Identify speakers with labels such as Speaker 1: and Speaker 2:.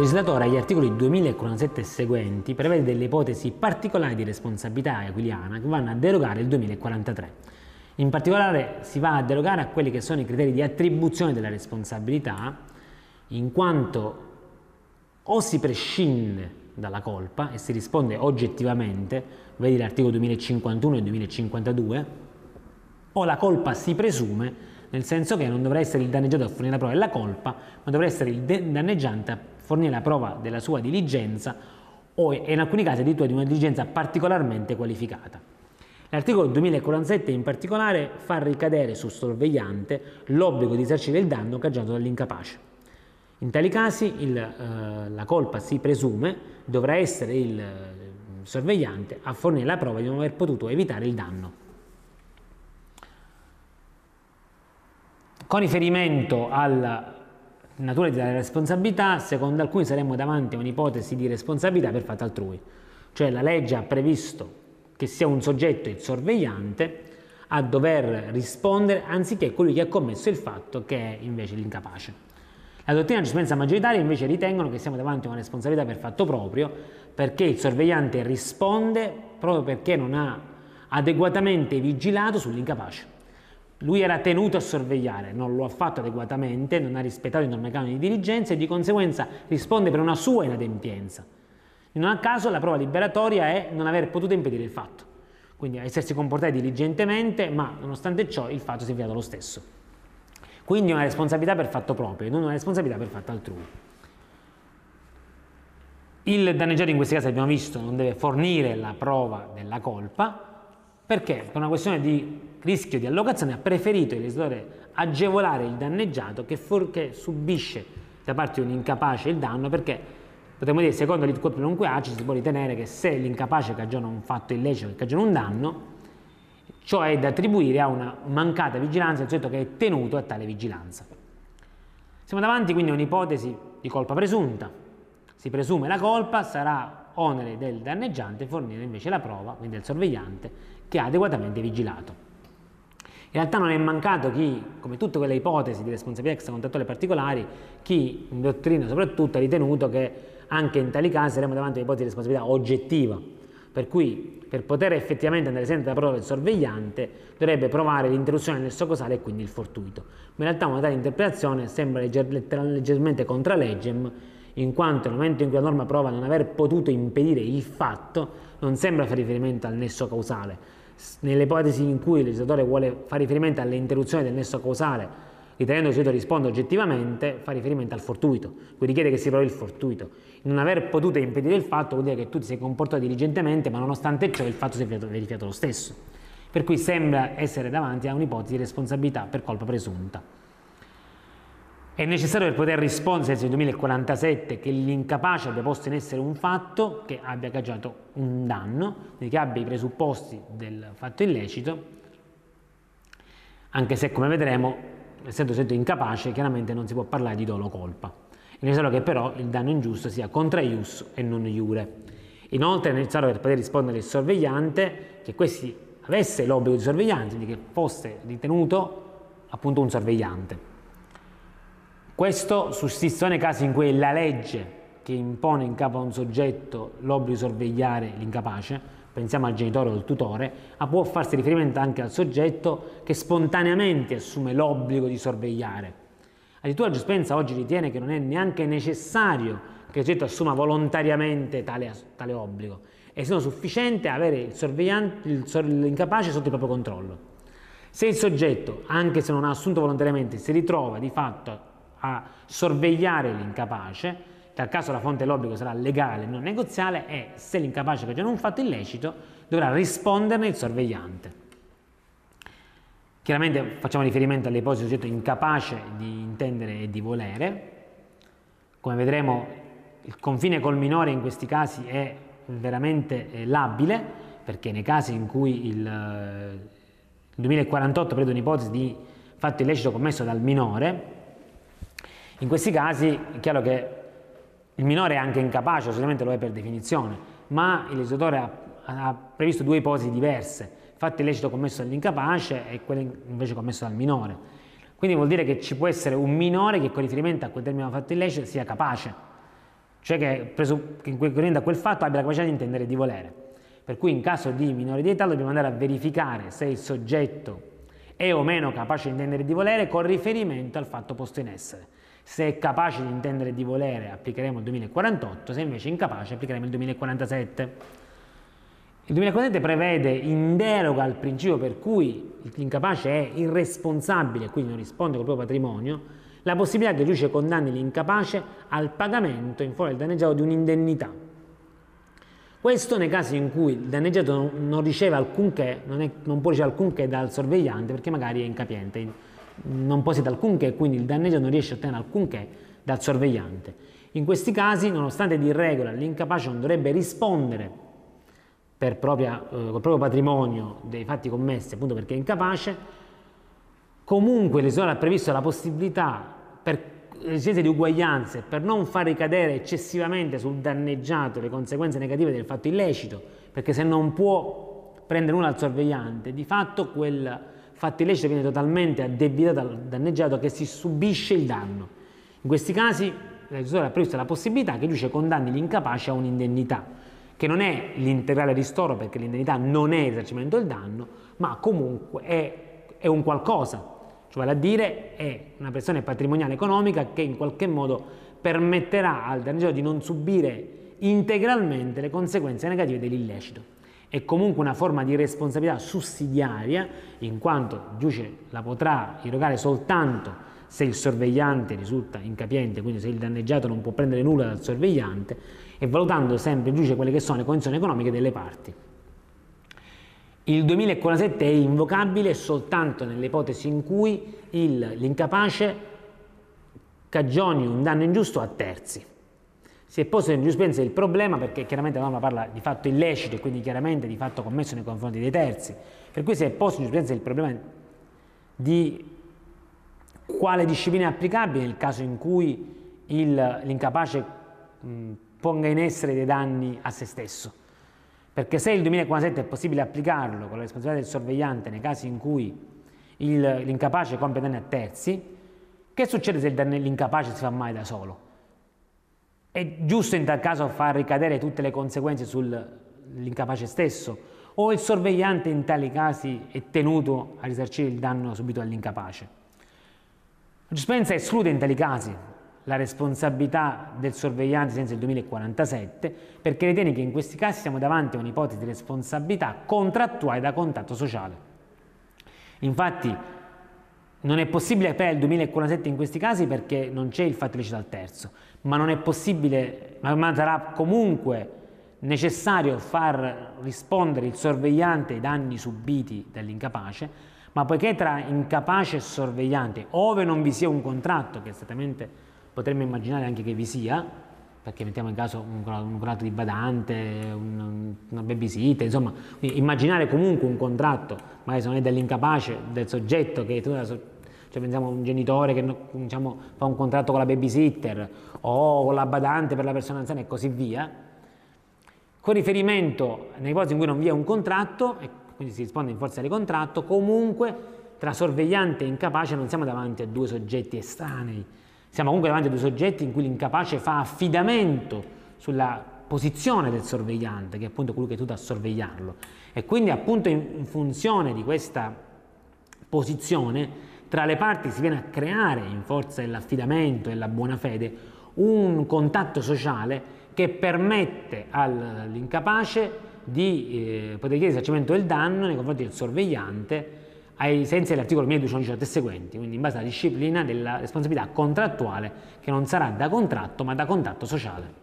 Speaker 1: legislatore agli articoli 2047 e seguenti prevede delle ipotesi particolari di responsabilità aquiliana che vanno a derogare il 2043. In particolare si va a derogare a quelli che sono i criteri di attribuzione della responsabilità, in quanto o si prescinde dalla colpa e si risponde oggettivamente, vedi l'articolo 2051 e 2052, o la colpa si presume, nel senso che non dovrà essere il danneggiato a fornire la prova della colpa, ma dovrà essere il danneggiante a fornire la prova della sua diligenza o in alcuni casi addirittura di una diligenza particolarmente qualificata. L'articolo 2047 in particolare fa ricadere sul sorvegliante l'obbligo di esercire il danno caggiato dall'incapace. In tali casi il, eh, la colpa si presume dovrà essere il eh, sorvegliante a fornire la prova di non aver potuto evitare il danno. Con riferimento alla natura della responsabilità, secondo alcuni saremmo davanti a un'ipotesi di responsabilità per fatto altrui, cioè la legge ha previsto che sia un soggetto il sorvegliante a dover rispondere anziché colui che ha commesso il fatto che è invece l'incapace. La dottrina giurisprudenza maggioritaria invece ritengono che siamo davanti a una responsabilità per fatto proprio perché il sorvegliante risponde proprio perché non ha adeguatamente vigilato sull'incapace. Lui era tenuto a sorvegliare, non lo ha fatto adeguatamente, non ha rispettato i norme canoni di diligenza e di conseguenza risponde per una sua inadempienza. Non a caso la prova liberatoria è non aver potuto impedire il fatto, quindi essersi comportati diligentemente, ma nonostante ciò il fatto si è avviato lo stesso. Quindi una responsabilità per fatto proprio e non una responsabilità per fatto altrui. Il danneggiato in questi casi abbiamo visto non deve fornire la prova della colpa perché per una questione di rischio di allocazione ha preferito il legislatore agevolare il danneggiato che, for- che subisce da parte di un incapace il danno perché potremmo dire secondo l'it quod non si può ritenere che se l'incapace cagiona un fatto illecito che cagiona un danno ciò è da attribuire a una mancata vigilanza del soggetto che è tenuto a tale vigilanza. Siamo davanti quindi a un'ipotesi di colpa presunta. Si presume la colpa, sarà onere del danneggiante fornire invece la prova, quindi del sorvegliante, che ha adeguatamente vigilato. In realtà non è mancato chi, come tutte quelle ipotesi di responsabilità extracontrattuale particolari, chi in dottrina soprattutto ha ritenuto che anche in tali casi saremmo davanti a un'ipotesi di responsabilità oggettiva, per cui per poter effettivamente andare sempre da prova del sorvegliante dovrebbe provare l'interruzione del nesso causale e quindi il fortuito. Ma in realtà una tale interpretazione sembra leggermente contra legem, in quanto nel momento in cui la norma prova non aver potuto impedire il fatto, non sembra fare riferimento al nesso causale. Nelle ipotesi in cui il legislatore vuole fare riferimento all'interruzione del nesso causale ritenendo che il soggetto risponda oggettivamente, fa riferimento al fortuito, quindi chiede che si provi il fortuito. Non aver potuto impedire il fatto vuol dire che tu ti sei comportato diligentemente, ma nonostante ciò il fatto si è verificato lo stesso. Per cui sembra essere davanti a un'ipotesi di responsabilità per colpa presunta. È necessario per poter rispondere nel 2047 che l'incapace abbia posto in essere un fatto che abbia caggiato un danno, che abbia i presupposti del fatto illecito, anche se come vedremo essendo soggetto incapace, chiaramente non si può parlare di dolo colpa. È necessario che però il danno ingiusto sia contra ius e non iure. Inoltre è necessario per poter rispondere il sorvegliante che questi avesse l'obbligo di sorveglianza, quindi che fosse ritenuto appunto un sorvegliante. Questo sussiste nei casi in cui la legge che impone in capo a un soggetto l'obbligo di sorvegliare l'incapace pensiamo al genitore o al tutore, ma può farsi riferimento anche al soggetto che spontaneamente assume l'obbligo di sorvegliare. Addirittura la giustizia oggi ritiene che non è neanche necessario che il soggetto assuma volontariamente tale, tale obbligo, è solo sufficiente avere l'incapace sotto il proprio controllo. Se il soggetto, anche se non ha assunto volontariamente, si ritrova di fatto a sorvegliare l'incapace, tal caso la fonte dell'obbligo sarà legale, non negoziale e se l'incapace cagiona un fatto illecito dovrà risponderne il sorvegliante. Chiaramente facciamo riferimento all'ipotesi del soggetto incapace di intendere e di volere. Come vedremo il confine col minore in questi casi è veramente eh, labile perché nei casi in cui il, eh, il 2048 prevede un'ipotesi di fatto illecito commesso dal minore, in questi casi è chiaro che il minore è anche incapace, solamente lo è per definizione, ma il legislatore ha, ha previsto due ipotesi diverse, fatto illecito commesso dall'incapace e quello invece commesso dal minore. Quindi vuol dire che ci può essere un minore che con riferimento a quel termine fatto illecito sia capace. cioè che, che corriente a quel fatto abbia la capacità di intendere e di volere. Per cui in caso di minore di età dobbiamo andare a verificare se il soggetto è o meno capace di intendere di volere con riferimento al fatto posto in essere. Se è capace di intendere di volere applicheremo il 2048, se invece è incapace applicheremo il 2047. Il 2047 prevede in deroga al principio per cui l'incapace è irresponsabile e quindi non risponde col proprio patrimonio, la possibilità che il giudice condanni l'incapace al pagamento in favore del danneggiato di un'indennità. Questo nei casi in cui il danneggiato non, riceve alcunché, non, è, non, può ricevere alcunché dal sorvegliante perché magari è incapiente, non possiede alcunché quindi il danneggiato non riesce a ottenere alcunché dal sorvegliante. In questi casi, nonostante di regola l'incapace non dovrebbe rispondere per propria, eh, col proprio patrimonio dei fatti commessi, appunto perché è incapace, comunque l'esonero ha previsto la possibilità per esigenze di uguaglianza per non far ricadere eccessivamente sul danneggiato le conseguenze negative del fatto illecito, perché se non può prendere nulla al sorvegliante, di fatto quel fatto illecito viene totalmente addebitato al danneggiato che si subisce il danno. In questi casi il legislatore ha previsto la possibilità che il giudice condanni l'incapace a un'indennità che non è l'integrale ristoro perché l'indennità non è risarcimento del danno, ma comunque è, è un qualcosa, cioè vale a dire è una pressione patrimoniale economica che in qualche modo permetterà al danneggiato di non subire integralmente le conseguenze negative dell'illecito. È comunque una forma di responsabilità sussidiaria, in quanto il giudice la potrà erogare soltanto se il sorvegliante risulta incapiente, quindi se il danneggiato non può prendere nulla dal sorvegliante, e valutando sempre il giudice quelle che sono le condizioni economiche delle parti. Il 2047 è invocabile soltanto nelle ipotesi in cui l'incapace cagioni un danno ingiusto a terzi. Si è posto in giurisprudenza il problema perché chiaramente la norma parla di fatto illecito e quindi chiaramente di fatto commesso nei confronti dei terzi, per cui si è posto in giurisprudenza il problema di quale disciplina è applicabile nel caso in cui l'incapace ponga in essere dei danni a se stesso. Perché se il 2047 è possibile applicarlo con la responsabilità del sorvegliante nei casi in cui l'incapace compie danni a terzi, che succede se l'incapace si fa male da solo? È giusto in tal caso far ricadere tutte le conseguenze sull'incapace stesso o il sorvegliante in tali casi è tenuto a risarcire il danno subito dall'incapace? La giurisprudenza esclude in tali casi la responsabilità del sorvegliante senza il 2047 perché ritiene che in questi casi siamo davanti a un'ipotesi di responsabilità contrattuale da contatto sociale. Infatti non è possibile appellare il 2047 in questi casi perché non c'è il fatto illecito al terzo, ma non è possibile, ma sarà comunque necessario far rispondere il sorvegliante ai danni subiti dall'incapace, ma poiché tra incapace e sorvegliante, ove non vi sia un contratto che è esattamente potremmo immaginare anche che vi sia, perché mettiamo in caso un, un contratto di badante, un, una babysitter, insomma, immaginare comunque un contratto, magari se non è dell'incapace, del soggetto che tu, cioè pensiamo a un genitore che diciamo, fa un contratto con la babysitter o con la badante per la persona anziana e così via, con riferimento nei casi in cui non vi è un contratto, e quindi si risponde in forza di contratto, comunque tra sorvegliante e incapace non siamo davanti a due soggetti estranei, siamo comunque davanti a due soggetti in cui l'incapace fa affidamento sulla posizione del sorvegliante, che è appunto colui che è tutto a sorvegliarlo. E quindi appunto in, funzione di questa posizione tra le parti si viene a creare in forza dell'affidamento e della buona fede un contatto sociale che permette all'incapace di eh, poter chiedere risarcimento del danno nei confronti del sorvegliante ai sensi dell'articolo 1218 e seguenti, quindi in base alla disciplina della responsabilità contrattuale che non sarà da contratto ma da contatto sociale.